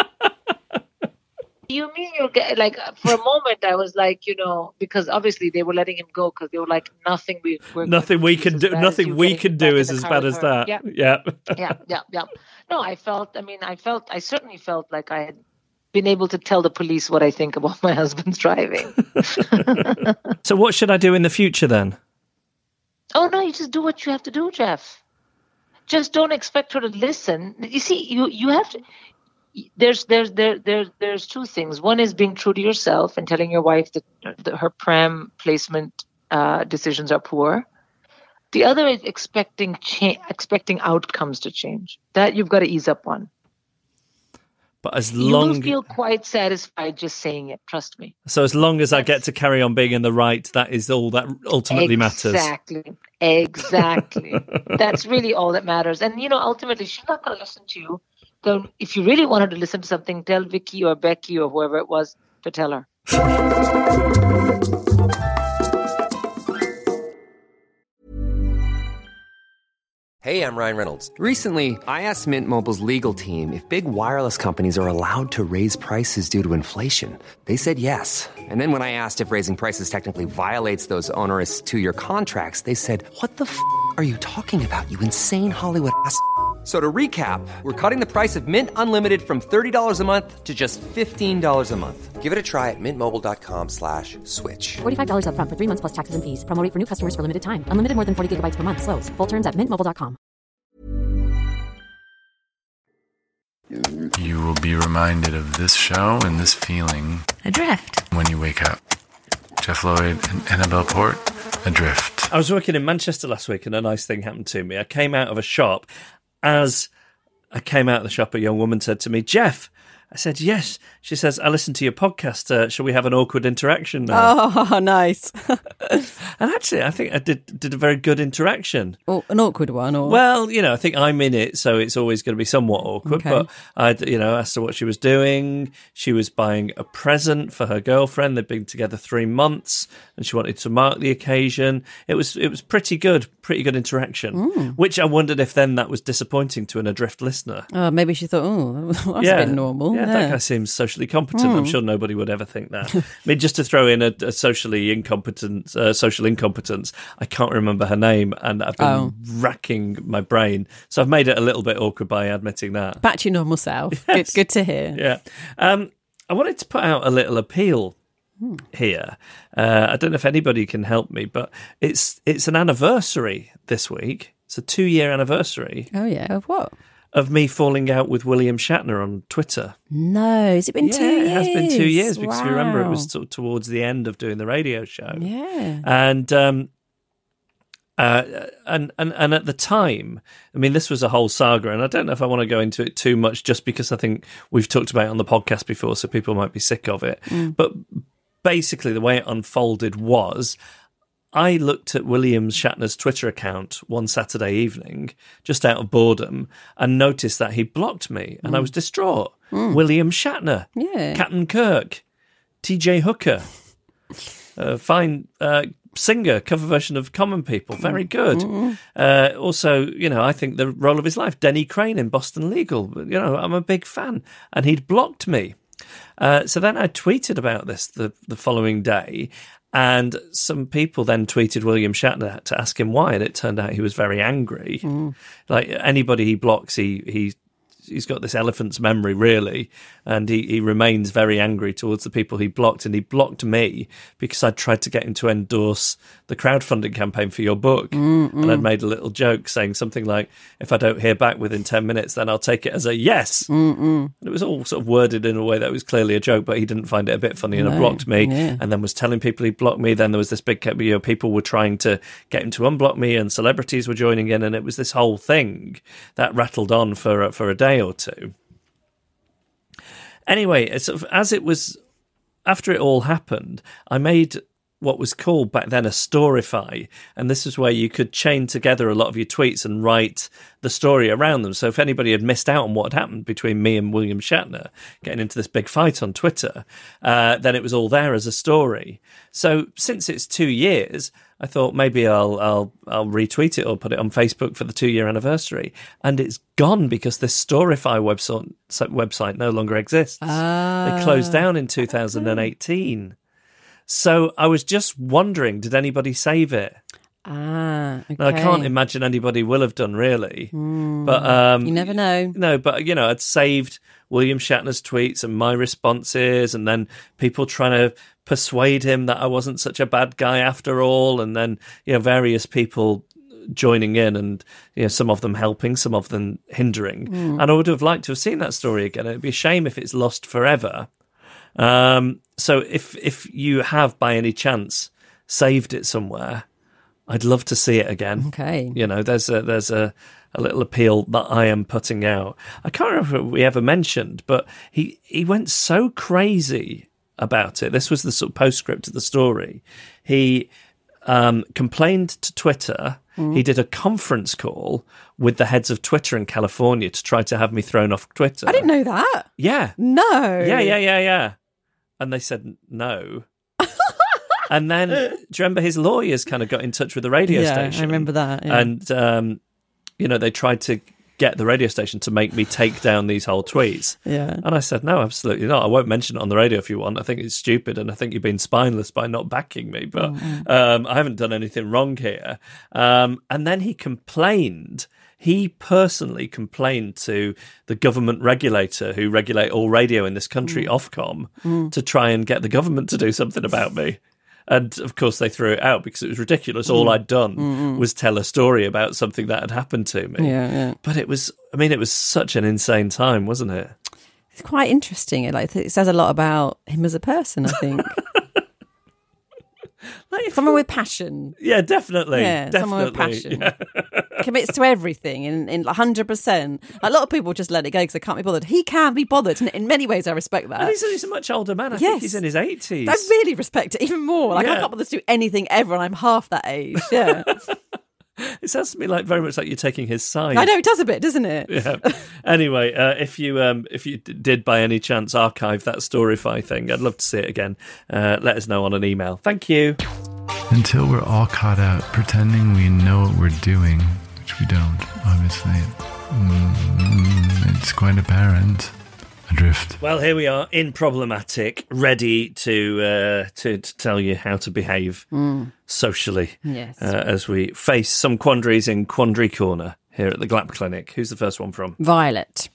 You mean you're get, like uh, for a moment I was like you know because obviously they were letting him go because they were like nothing we we're Nothing we can do. Nothing we can do is as bad as that. Yeah, Yeah. yeah, yeah, yeah. No, I felt. I mean, I felt. I certainly felt like I had been able to tell the police what I think about my husband's driving. So what should I do in the future then? oh no, you just do what you have to do, Jeff. Just don't expect her to listen. You see, you you have to. There's there's there there's there's two things. One is being true to yourself and telling your wife that, that her pram placement uh, decisions are poor. The other is expecting cha- expecting outcomes to change. That you've got to ease up on. But as You long will feel quite satisfied just saying it. Trust me. so as long as I get to carry on being in the right, that is all that ultimately matters. Exactly. Exactly. That's really all that matters. And you know, ultimately, she's not going to listen to you. So if you really wanted to listen to something, tell Vicky or Becky or whoever it was to tell her. Hey, I'm Ryan Reynolds. Recently, I asked Mint Mobile's legal team if big wireless companies are allowed to raise prices due to inflation. They said yes. And then when I asked if raising prices technically violates those onerous two year contracts, they said, What the f are you talking about, you insane Hollywood ass? F- So to recap, we're cutting the price of Mint Unlimited from $30 a month to just $15 a month. Give it a try at mintmobile.com slash switch. $45 upfront for three months plus taxes and fees. Promo rate for new customers for limited time. Unlimited more than 40 gigabytes per month. Slows. Full terms at mintmobile.com. You will be reminded of this show and this feeling Adrift. when you wake up. Jeff Lloyd and Annabelle Port, Adrift. I was working in Manchester last week and a nice thing happened to me. I came out of a shop. As I came out of the shop, a young woman said to me, Jeff, I said, yes. She says, I listened to your podcast. Uh, shall we have an awkward interaction now? Oh, nice. And actually, I think I did did a very good interaction. or an awkward one, or Well, you know, I think I'm in it, so it's always going to be somewhat awkward. Okay. But I, you know, asked her what she was doing. She was buying a present for her girlfriend. They'd been together three months, and she wanted to mark the occasion. It was it was pretty good, pretty good interaction. Mm. Which I wondered if then that was disappointing to an adrift listener. oh, maybe she thought, oh, that's a bit normal. Yeah, Yeah, that guy seems socially competent. I'm sure nobody would ever think that. I mean, just to throw in a, a socially incompetent, uh, social incompetence, I can't remember her name, and I've been Oh. racking my brain. So I've made it a little bit awkward by admitting that. Back to your normal self. Yes. Good, good to hear. Yeah. Um, I wanted to put out a little appeal here. Uh, I don't know if anybody can help me, but it's it's an anniversary this week. It's a two year anniversary Oh, yeah. Of what? Of me falling out with William Shatner on Twitter. No, has it been yeah, two years? it has been two years because if you remember, it Wow. was t- towards the end of doing the radio show. Yeah. And um, uh, and and and at the time, I mean, this was a whole saga, and I don't know if I want to go into it too much, just because I think we've talked about it on the podcast before, so people might be sick of it. But basically, the way it unfolded was. I looked at William Shatner's Twitter account one Saturday evening, just out of boredom, and noticed that he blocked me, and I was distraught. William Shatner, Yeah. Captain Kirk, T.J. Hooker, uh, fine, uh, singer, cover version of Common People, very good. Uh, also, you know, I think the role of his life, Denny Crane in Boston Legal. You know, I'm a big fan, and he'd blocked me. Uh, so then I tweeted about this the the following day, and some people then tweeted William Shatner to ask him why, and it turned out he was very angry. Mm. Like anybody he blocks, he he he's got this elephant's memory really and he, he remains very angry towards the people he blocked and he blocked me because i tried to get him to endorse the crowdfunding campaign for your book. And i'd made a little joke saying something like if i don't hear back within 10 minutes then i'll take it as a yes. And it was all sort of worded in a way that was clearly a joke but he didn't find it a bit funny and No, blocked me yeah. and then was telling people he blocked me. Then there was this big you know, people were trying to get him to unblock me and celebrities were joining in and it was this whole thing that rattled on for for a day or two. Anyway as it was after it all happened i made what was called back then a storify and this is where you could chain together a lot of your tweets and write the story around them so if anybody had missed out on what had happened between me and william shatner getting into this big fight on twitter uh, then it was all there as a story so since it's two years I thought maybe I'll I'll I'll retweet it or put it on Facebook for the two year anniversary, and it's gone because this Storify website website no longer exists. They closed down in 2018. So I was just wondering, did anybody save it? Ah, okay. Now, I can't imagine anybody will have done really, but um, You never know. no, but you know, I'd saved William Shatner's tweets and my responses, and then people trying to persuade him that I wasn't such a bad guy after all, and then you know, various people joining in, and you know, some of them helping, some of them hindering. And I would have liked to have seen that story again. It'd be a shame if it's lost forever. Um, so if if you have by any chance saved it somewhere, I'd love to see it again. Okay. You know, there's a there's a, a little appeal that I am putting out. I can't remember if we ever mentioned, but he he went so crazy about it. This was the sort of postscript to the story. He um, complained to Twitter. He did a conference call with the heads of Twitter in California to try to have me thrown off Twitter. I didn't know that. Yeah. No. Yeah, yeah, yeah, yeah. And they said no. and then, do you remember his lawyers kind of got in touch with the radio station? Yeah, I remember that, yeah. And, um, you know, they tried to get the radio station to make me take down these whole tweets. Yeah. And I said, no, absolutely not. I won't mention it on the radio if you want. I think it's stupid and I think you've been spineless by not backing me. But um, I haven't done anything wrong here. Um, and then he complained. He personally complained to the government regulator who regulate all radio in this country, Mm. Ofcom, to try and get the government to do something about me. And of course, they threw it out because it was ridiculous. All Mm. I'd done was tell a story about something that had happened to me. Yeah, yeah. But it was, I mean, it was such an insane time, wasn't it? It's quite interesting. It like it says a lot about him as a person. I think Like, someone with passion. yeah, definitely. Yeah, definitely. someone with passion. Yeah. commits to everything in in hundred percent. A lot of people just let it go because they can't be bothered. He can be bothered, and in many ways, I respect that. And he's, he's a much older man. I Yes. think he's in his 80s. I really respect it even more. Like I can't bother to do anything ever, and I'm half that age. Yeah, It sounds to me like very much like you're taking his side. I know it does a bit, doesn't it? Yeah. anyway, uh, if you um, if you d- did by any chance archive that Storify thing, I'd love to see it again. Uh, let us know on an email. Thank you. Until we're all caught out pretending we know what we're doing, which we don't, obviously. Mm, it's quite apparent. Adrift. Well, here we are in problematic, ready to uh, to, to tell you how to behave socially Yes. uh, as we face some quandaries in Quandary Corner here at the Glap Clinic. Who's the first one from? Violet.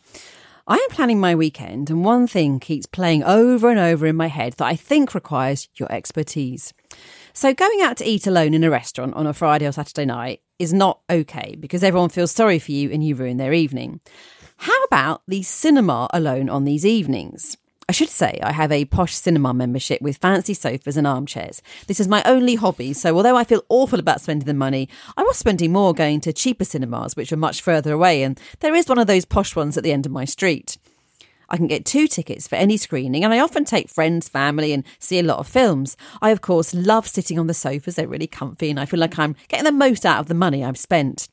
I am planning my weekend, and one thing keeps playing over and over in my head that I think requires your expertise. So, going out to eat alone in a restaurant on a Friday or Saturday night is not okay because everyone feels sorry for you and you ruin their evening. How about the cinema alone on these evenings? I should say I have a posh cinema membership with fancy sofas and armchairs. This is my only hobby, so although I feel awful about spending the money, I was spending more going to cheaper cinemas, which are much further away, and there is one of those posh ones at the end of my street. I can get two tickets for any screening, and I often take friends, family, and see a lot of films. I, of course, love sitting on the sofas, they're really comfy, and I feel like I'm getting the most out of the money I've spent.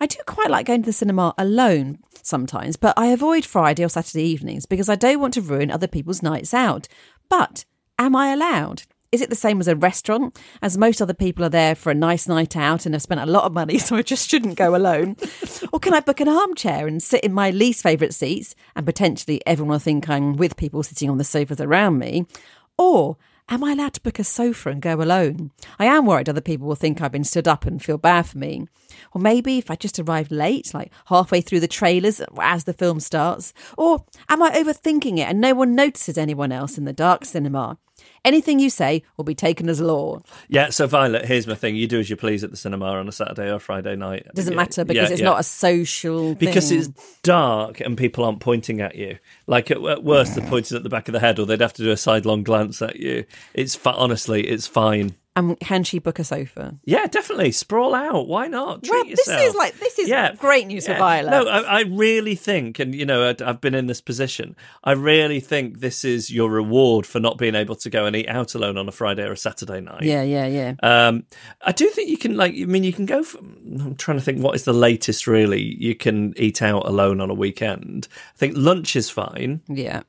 I do quite like going to the cinema alone sometimes, but I avoid Friday or Saturday evenings because I don't want to ruin other people's nights out. But am I allowed? is it the same as a restaurant? As most other people are there for a nice night out and have spent a lot of money, so I just shouldn't go alone? or can I book an armchair and sit in my least favourite seats and potentially everyone will think I'm with people sitting on the sofas around me? Or Am I allowed to book a sofa and go alone? I am worried other people will think I've been stood up and feel bad for me. Or maybe if I just arrived late, like halfway through the trailers as the film starts. Or am I overthinking it and no one notices anyone else in the dark cinema? Anything you say will be taken as law. Yeah, so Violet, here's my thing. You do as you please at the cinema on a Saturday or Friday night. Doesn't Yeah, matter because yeah, it's yeah. not a social Because thing. it's dark and people aren't pointing at you. Like at, at worst, they're pointing at the back of the head, or they'd have to do a sidelong glance at you. It's fi- honestly, it's fine. And can she book a sofa? Yeah, definitely sprawl out. Why not? Treat Well, this yourself. is like- this is yeah. great news for Violet. No, I, I really think, and you know, I- I've been in this position. I really think this is your reward for not being able to go and eat out alone on a Friday or a Saturday night. Yeah, yeah, yeah. Um, I do think you can like. I mean, you can go. For, I'm trying to think. What is the latest? Really, you can eat out alone on a weekend. I think lunch is fine, Yeah.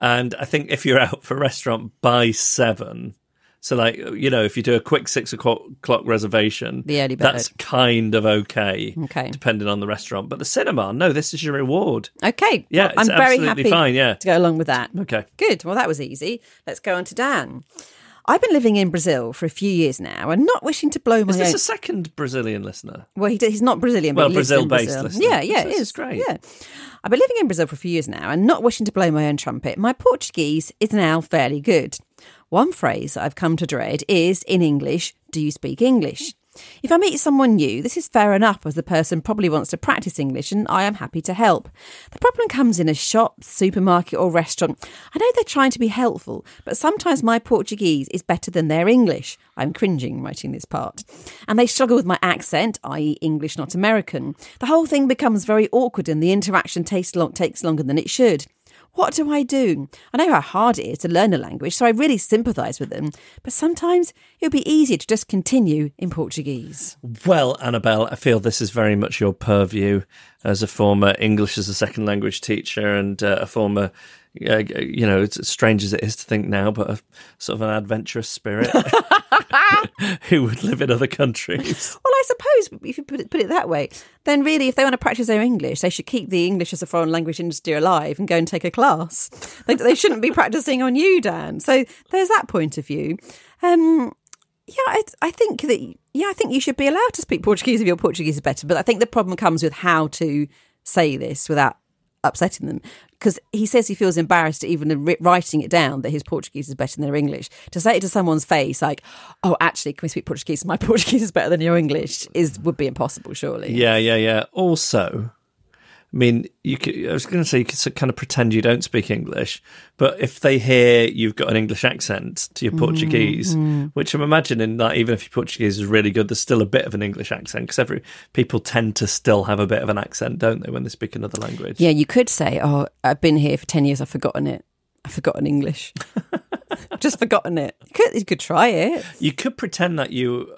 and I think if you're out for a restaurant by seven, so like you know, if you do a quick six o'clock clock reservation, The early bird. that's kind of okay. Okay. depending on the restaurant. But the cinema, no, this is your reward. Okay. Yeah, well, I'm very happy fine, yeah. to go along with that. Okay. Good. Well, that was easy. Let's go on to Dan. I've been living in Brazil for a few years now and not wishing to blow my Is this own. a second Brazilian listener? Well, he, he's not Brazilian, but Well, in Brazil-based Brazil. listener. Yeah, yeah, So it is great. Yeah, I've been living in Brazil for a few years now, and not wishing to blow my own trumpet. My Portuguese is now fairly good. One phrase I've come to dread is in English. Do you speak English? If I meet someone new, this is fair enough as the person probably wants to practice English and I am happy to help. The problem comes in a shop, supermarket, or restaurant. I know they're trying to be helpful, but sometimes my Portuguese is better than their English. I'm cringing writing this part. And they struggle with my accent, i.e., English, not American. The whole thing becomes very awkward and the interaction takes, long, takes longer than it should. What do I do? I know how hard it is to learn a language, so I really sympathise with them. But sometimes it would be easier to just continue in Portuguese. Well, Annabelle, I feel this is very much your purview as a former English as a second language teacher and uh, a former, uh, you know, it's strange as it is to think now, but a sort of an adventurous spirit who would live in other countries. Well, I suppose if you put it, put it that way, then really, if they want to practice their English, they should keep the English as a foreign language industry alive and go and take a class. They, they shouldn't be practicing on you, Dan. So there's that point of view. Um, yeah, I, I think that yeah, I think you should be allowed to speak Portuguese if your Portuguese is better. But I think the problem comes with how to say this without upsetting them. Because he says he feels embarrassed even writing it down that his Portuguese is better than their English. To say it to someone's face, like, "Oh, actually, can we speak Portuguese? My Portuguese is better than your English," is would be impossible, surely. Yeah, yeah, yeah. Also, I mean, you could, I was going to say you could kind of pretend you don't speak English, but if they hear you've got an English accent to your Portuguese, mm-hmm. which I'm imagining that even if your Portuguese is really good, there's still a bit of an English accent because every people tend to still have a bit of an accent, don't they, when they speak another language? Yeah, you could say, "Oh, I've been here for ten years. I've forgotten it. I've forgotten English. Just forgotten it." You could, you could try it. You could pretend that you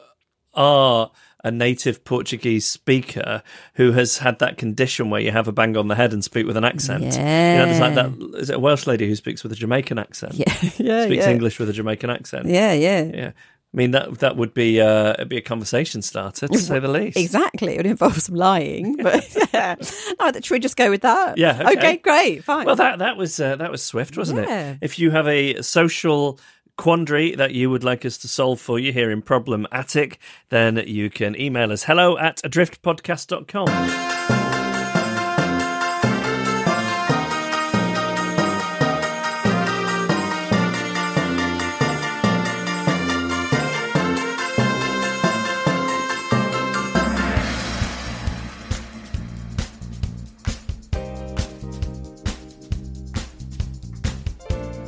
are a native Portuguese speaker who has had that condition where you have a bang on the head and speak with an accent. You know, like that. Is it a Welsh lady who speaks with a Jamaican accent? Yeah, yeah, speaks yeah. English with a Jamaican accent. Yeah, yeah, yeah. I mean that that would be uh, it'd be a conversation starter to say the least. Exactly. It would involve some lying, but yeah. No, should we just go with that? Yeah. Okay. great. Fine. Well, that that was uh, that was swift, wasn't Yeah. it? If you have a social quandary that you would like us to solve for you here in Problem Attic, then you can email us hello at adriftpodcast.com.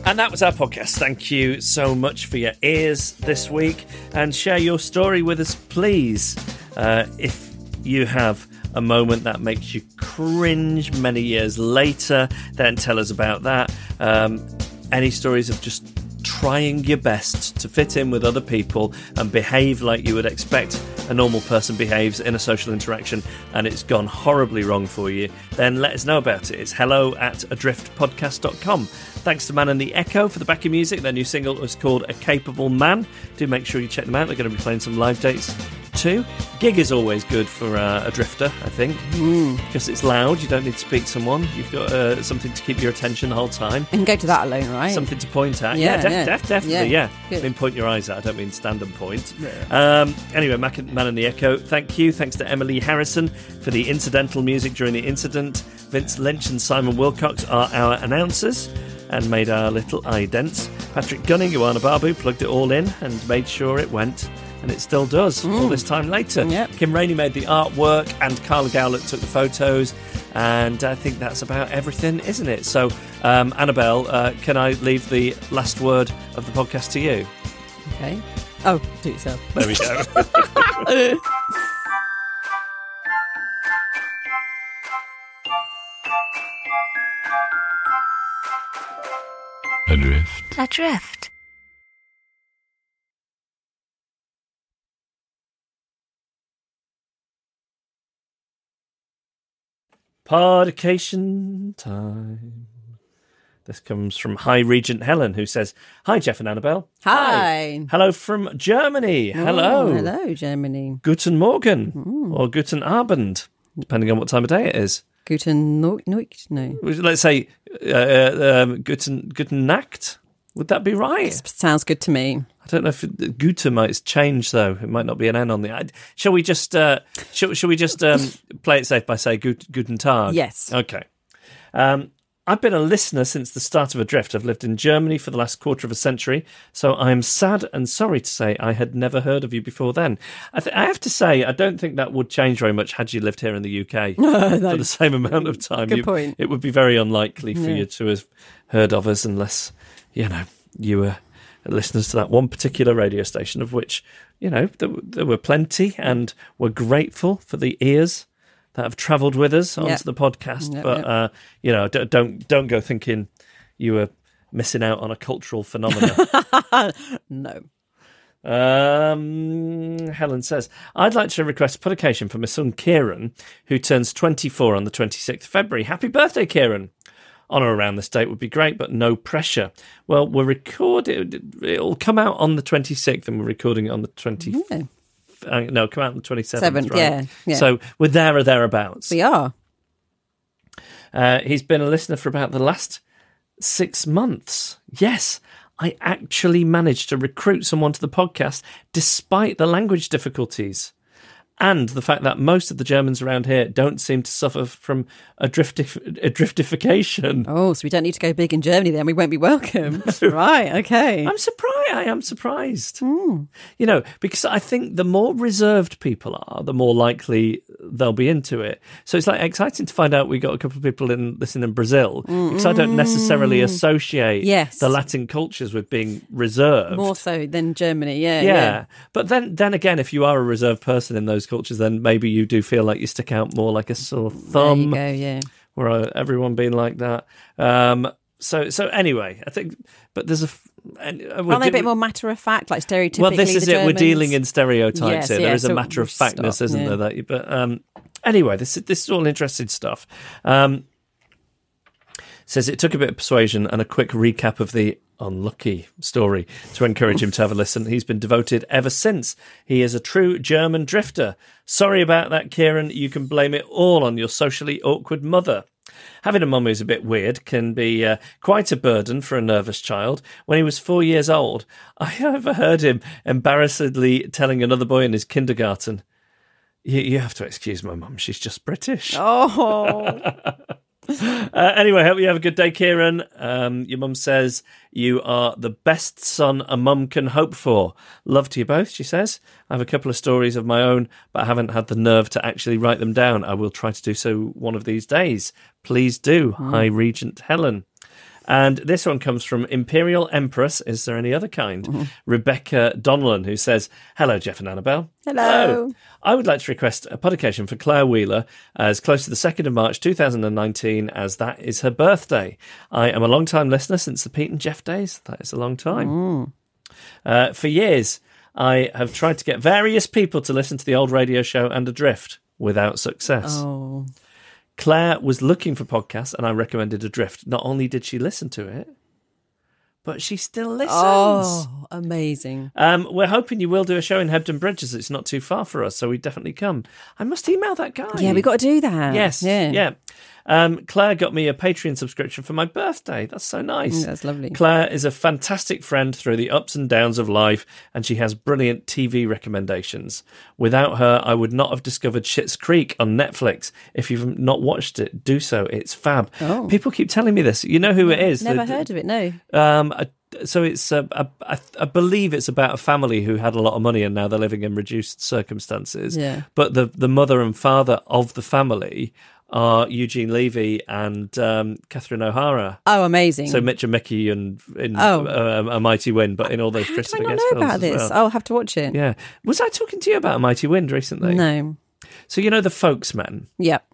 And that was our podcast. Thank you so much for your ears this week. And share your story with us, please. Uh, if you have a moment that makes you cringe many years later, then tell us about that. Um, any stories of just trying your best to fit in with other people and behave like you would expect a normal person behaves in a social interaction and it's gone horribly wrong for you, then let us know about it. It's hello at adriftpodcast.com. Thanks to Man and the Echo for the backing music. Their new single is called A Capable Man. Do make sure you check them out. They're going to be playing some live dates too. Gig is always good for uh, a drifter, I think, because it's loud. You don't need to speak to someone. You've got uh, something to keep your attention the whole time. And go to that alone, right? Something to point at. Yeah, Yeah, def- yeah. def- definitely. Yeah, Yeah. I mean, point your eyes at. I don't mean stand and point. Um, anyway, Mac- Man and the Echo, thank you. Thanks to Emily Harrison for the incidental music during the incident. Vince Lynch and Simon Wilcox are our announcers and made our little idents. Patrick Gunning, Joanna Babu, plugged it all in and made sure it went. And it still does all this time later. Yep. Kim Rainey made the artwork, and Carla Gowlett took the photos. And I think that's about everything, isn't it? So, um, Annabelle, uh, can I leave the last word of the podcast to you? Okay. Oh, do it yourself. There we go. Adrift. Adrift. Podcation time. This comes from High Regent Helen, who says, Hi, Jeff and Annabelle. Hi. Hello from Germany. Hello. Oh, hello, Germany. Guten Morgen or Guten Abend, depending on what time of day it is. Guten Neucht? No. Let's say uh, uh, um, Guten, Guten Nacht. Would that be right? Sounds good to me. I don't know if it, Gute might change though. It might not be an N on the. I- Shall we just? Uh, shall, shall we just um, play it safe by saying Gut, Guten Tag? Yes. Okay. Um, I've been a listener since the start of Adrift. I've lived in Germany for the last quarter of a century, so I'm sad and sorry to say I had never heard of you before then. I, th- I have to say, I don't think that would change very much had you lived here in the UK for the same amount of time. Good You- point. It would be very unlikely for Yeah. you to have heard of us unless, you know, you were listeners to that one particular radio station, of which, you know, there, there were plenty, and we're grateful for the ears that have travelled with us onto Yep. the podcast. Yep, but yep. uh, you know, d- don't don't go thinking you were missing out on a cultural phenomenon. No. Um, Helen says, I'd like to request a podcation for my son Kieran, who turns 24 on the 26th of February. Happy birthday, Kieran! On or around this date would be great, but no pressure. Well, we're recording, it'll come out on the 26th, and we're recording it on the 20th. Uh, no, come out on the 27th. Seventh, right? yeah, yeah. So we're there or thereabouts. We are. Uh, he's been a listener for about the last six months. Yes, I actually managed to recruit someone to the podcast despite the language difficulties. And the fact that most of the Germans around here don't seem to suffer from a, driftif- a driftification. Oh, so we don't need to go big in Germany then. We won't be welcome. right. Okay. I'm surprised. I am surprised. Hmm. You know, because I think the more reserved people are, the more likely they'll be into it. So it's like exciting to find out we got a couple of people in listening in Brazil because I don't necessarily associate Yes. the Latin cultures with being reserved. More so than Germany. Yeah. yeah. but then then again, if you are a reserved person in those cultures, then maybe you do feel like you stick out more like a sore There you thumb go. Yeah. uh, everyone being like that. Um, so so anyway, I think, but there's a. And, uh, Aren't they a bit more matter of fact, like stereotypically? well, this is it. We're dealing in stereotypes Yes, here. yeah, there is a matter of factness, stop, isn't yeah. there? That you, but um, anyway, this is this is all interesting stuff. Um, says it took a bit of persuasion and a quick recap of the unlucky story to encourage him to have a listen. He's been devoted ever since. He is a true German drifter. Sorry about that, Kieran. You can blame it all on your socially awkward mother. Having a mum who's a bit weird can be uh, quite a burden for a nervous child. When he was four years old, I overheard him embarrassedly telling another boy in his kindergarten, you, you have to excuse my mum, she's just British. Oh, Uh, anyway, hope you have a good day, Kieran. Um, your mum says you are the best son a mum can hope for. Love to you both, she says. I have a couple of stories of my own, but I haven't had the nerve to actually write them down. I will try to do so one of these days. Please do. Hi, Regent Helen. And this one comes from Imperial Empress. Is there any other kind? Mm-hmm. Rebecca Donlan, who says, Hello, Jeff and Annabelle. Hello. I would like to request a podcation for Claire Wheeler as close to the 2nd of March 2019, as that is her birthday. I am a long time listener since the Pete and Jeff days. That is a long time. Mm. Uh, for years, I have tried to get various people to listen to the old radio show and Adrift without success. Oh. Claire was looking for podcasts, and I recommended Adrift. Not only did she listen to it, but she still listens. Oh, amazing. Um, we're hoping you will do a show in Hebden Bridges. It's not too far for us, so we definitely come. I must email that guy. Yeah, we got to do that. Yes, Yeah. yeah. Um, Claire got me a Patreon subscription for my birthday. That's so nice. Mm, that's lovely. Claire is a fantastic friend through the ups and downs of life, and she has brilliant TV recommendations. Without her, I would not have discovered Schitt's Creek on Netflix. If you've not watched it, do so. It's fab. Oh. People keep telling me this. You know who it is? Never The- heard of it, no. um, I- so it's uh, I believe it's about a family who had a lot of money and now they're living in reduced circumstances. Yeah. But the the mother and father of the family are Eugene Levy and um, Catherine O'Hara. Oh, amazing. So Mitch and Mickey and in Oh. uh, A Mighty Wind, but in all those How did I not know about this? Well. I'll have to watch it. Yeah. Was I talking to you about A Mighty Wind recently? No. So you know the Folksmen. Yep.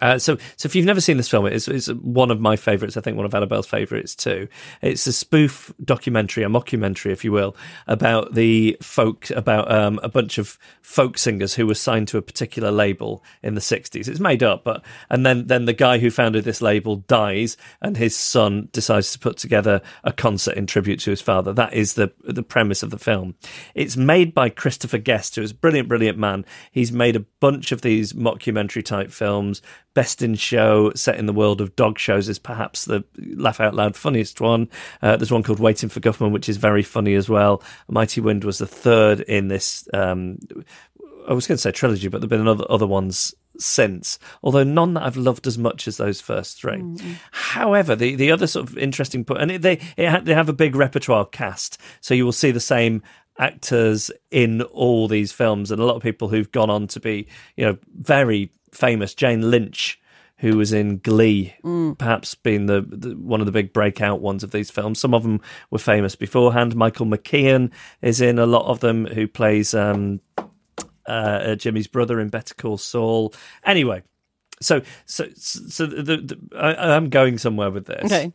Uh, so, so if you've never seen this film, it's, it's one of my favourites. I think one of Annabelle's favourites too. It's a spoof documentary, a mockumentary, if you will, about the folk, about um, a bunch of folk singers who were signed to a particular label in the '60s. It's made up, but and then then the guy who founded this label dies, and his son decides to put together a concert in tribute to his father. That is the the premise of the film. It's made by Christopher Guest, who is a brilliant, brilliant man. He's made a bunch of these mockumentary type films. Best in Show, set in the world of dog shows, is perhaps the laugh out loud funniest one. Uh, there's one called Waiting for Guffman, which is very funny as well. Mighty Wind was the third in this. Um, I was going to say trilogy, but there've been other other ones since. Although none that I've loved as much as those first 3 However, the, the other sort of interesting point, and it, they it, they have a big repertoire cast, so you will see the same actors in all these films, and a lot of people who've gone on to be, you know, very famous. Jane Lynch, who was in Glee, perhaps being the, the one of the big breakout ones of these films. Some of them were famous beforehand. Michael McKean is in a lot of them, who plays um, uh, Jimmy's brother in Better Call Saul. Anyway, so so so the, the, I, I'm going somewhere with this. Okay.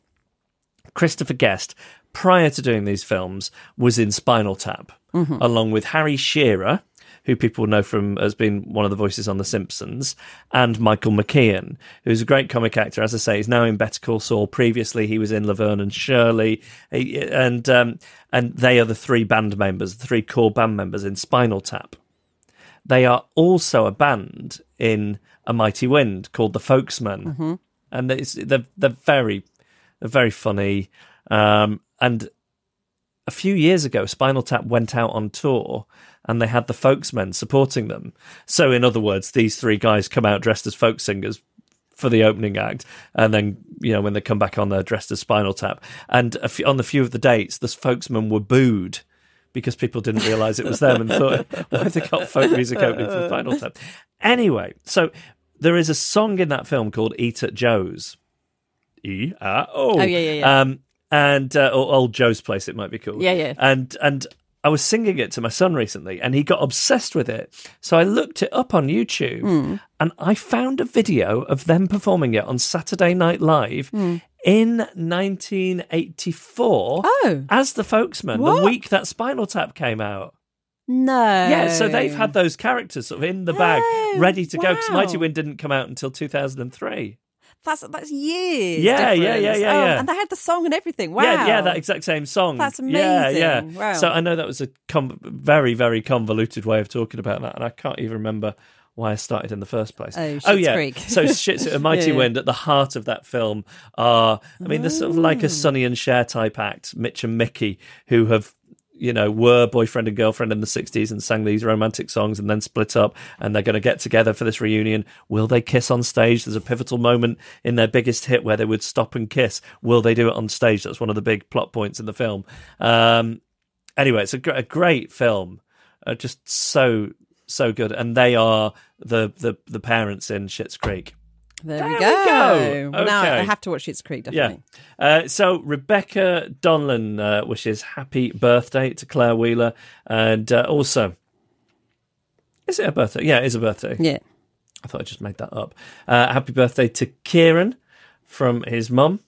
Christopher Guest, prior to doing these films, was in Spinal Tap, Mm-hmm. along with Harry Shearer, who people know from as being one of the voices on The Simpsons, and Michael McKean, who's a great comic actor. As I say, he's now in Better Call Saul. Previously, he was in Laverne and Shirley, He- and um, and they are the three band members, the three core band members in Spinal Tap. They are also a band in A Mighty Wind called the Folksmen, and it's, they're they're very they're very funny. Um, and a few years ago, Spinal Tap went out on tour, and they had the Folksmen supporting them. So, in other words, these three guys come out dressed as folk singers for the opening act, and then you know when they come back on, they're dressed as Spinal Tap. And a few, on the few of the dates, the Folksmen were booed because people didn't realise it was them and thought, why have they got folk music opening for Spinal Tap? Anyway, so there is a song in that film called "Eat at Joe's." E A O. Oh, yeah, yeah, yeah. Um, and uh, or Old Joe's Place, it might be called. Yeah, yeah. And and I was singing it to my son recently, and he got obsessed with it. So I looked it up on YouTube, Hmm. and I found a video of them performing it on Saturday Night Live. Hmm. In 1984, Oh. as the Folksmen, What? the week that Spinal Tap came out. No. Yeah, so they've had those characters sort of in the bag, Oh, ready to go. Because. Mighty Wind didn't come out until 2003. That's that's years. Yeah, yeah, yeah, yeah, Oh, yeah. And they had the song and everything. Wow. Yeah, yeah, that exact same song. That's Yeah, yeah. Wow. So I know that was a com- very, very convoluted way of talking about that, and I can't even remember why I started in the first place. Oh, oh Schitt's yeah. Creek. so Shit's A Mighty Yeah. Wind at the heart of that film are, I mean, there's sort of like Oh. a mm. Sonny and Cher type act, Mitch and Mickey, who have. You know, were boyfriend and girlfriend in the 60s and sang these romantic songs and then split up, and they're going to get together for this reunion. Will they kiss on stage? There's a pivotal moment in their biggest hit where they would stop and kiss. Will they do it on stage? That's one of the big plot points in the film. Um, anyway, it's a, gr- a great film, uh, just so so good, and they are the the the parents in Schitt's Creek. There, There we we go. go. Well, Now I have to watch Schitt's Creek, Yeah. definitely. Uh, so Rebecca Donlan uh, wishes happy birthday to Claire Wheeler, and uh, also, is it a birthday? Yeah, it is a birthday. Yeah. I thought I just made that up. Uh, happy birthday to Kieran from his mum,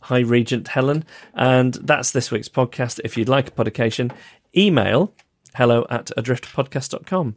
High Regent Helen, and that's this week's podcast. If you'd like a podication, email hello at adriftpodcast.com.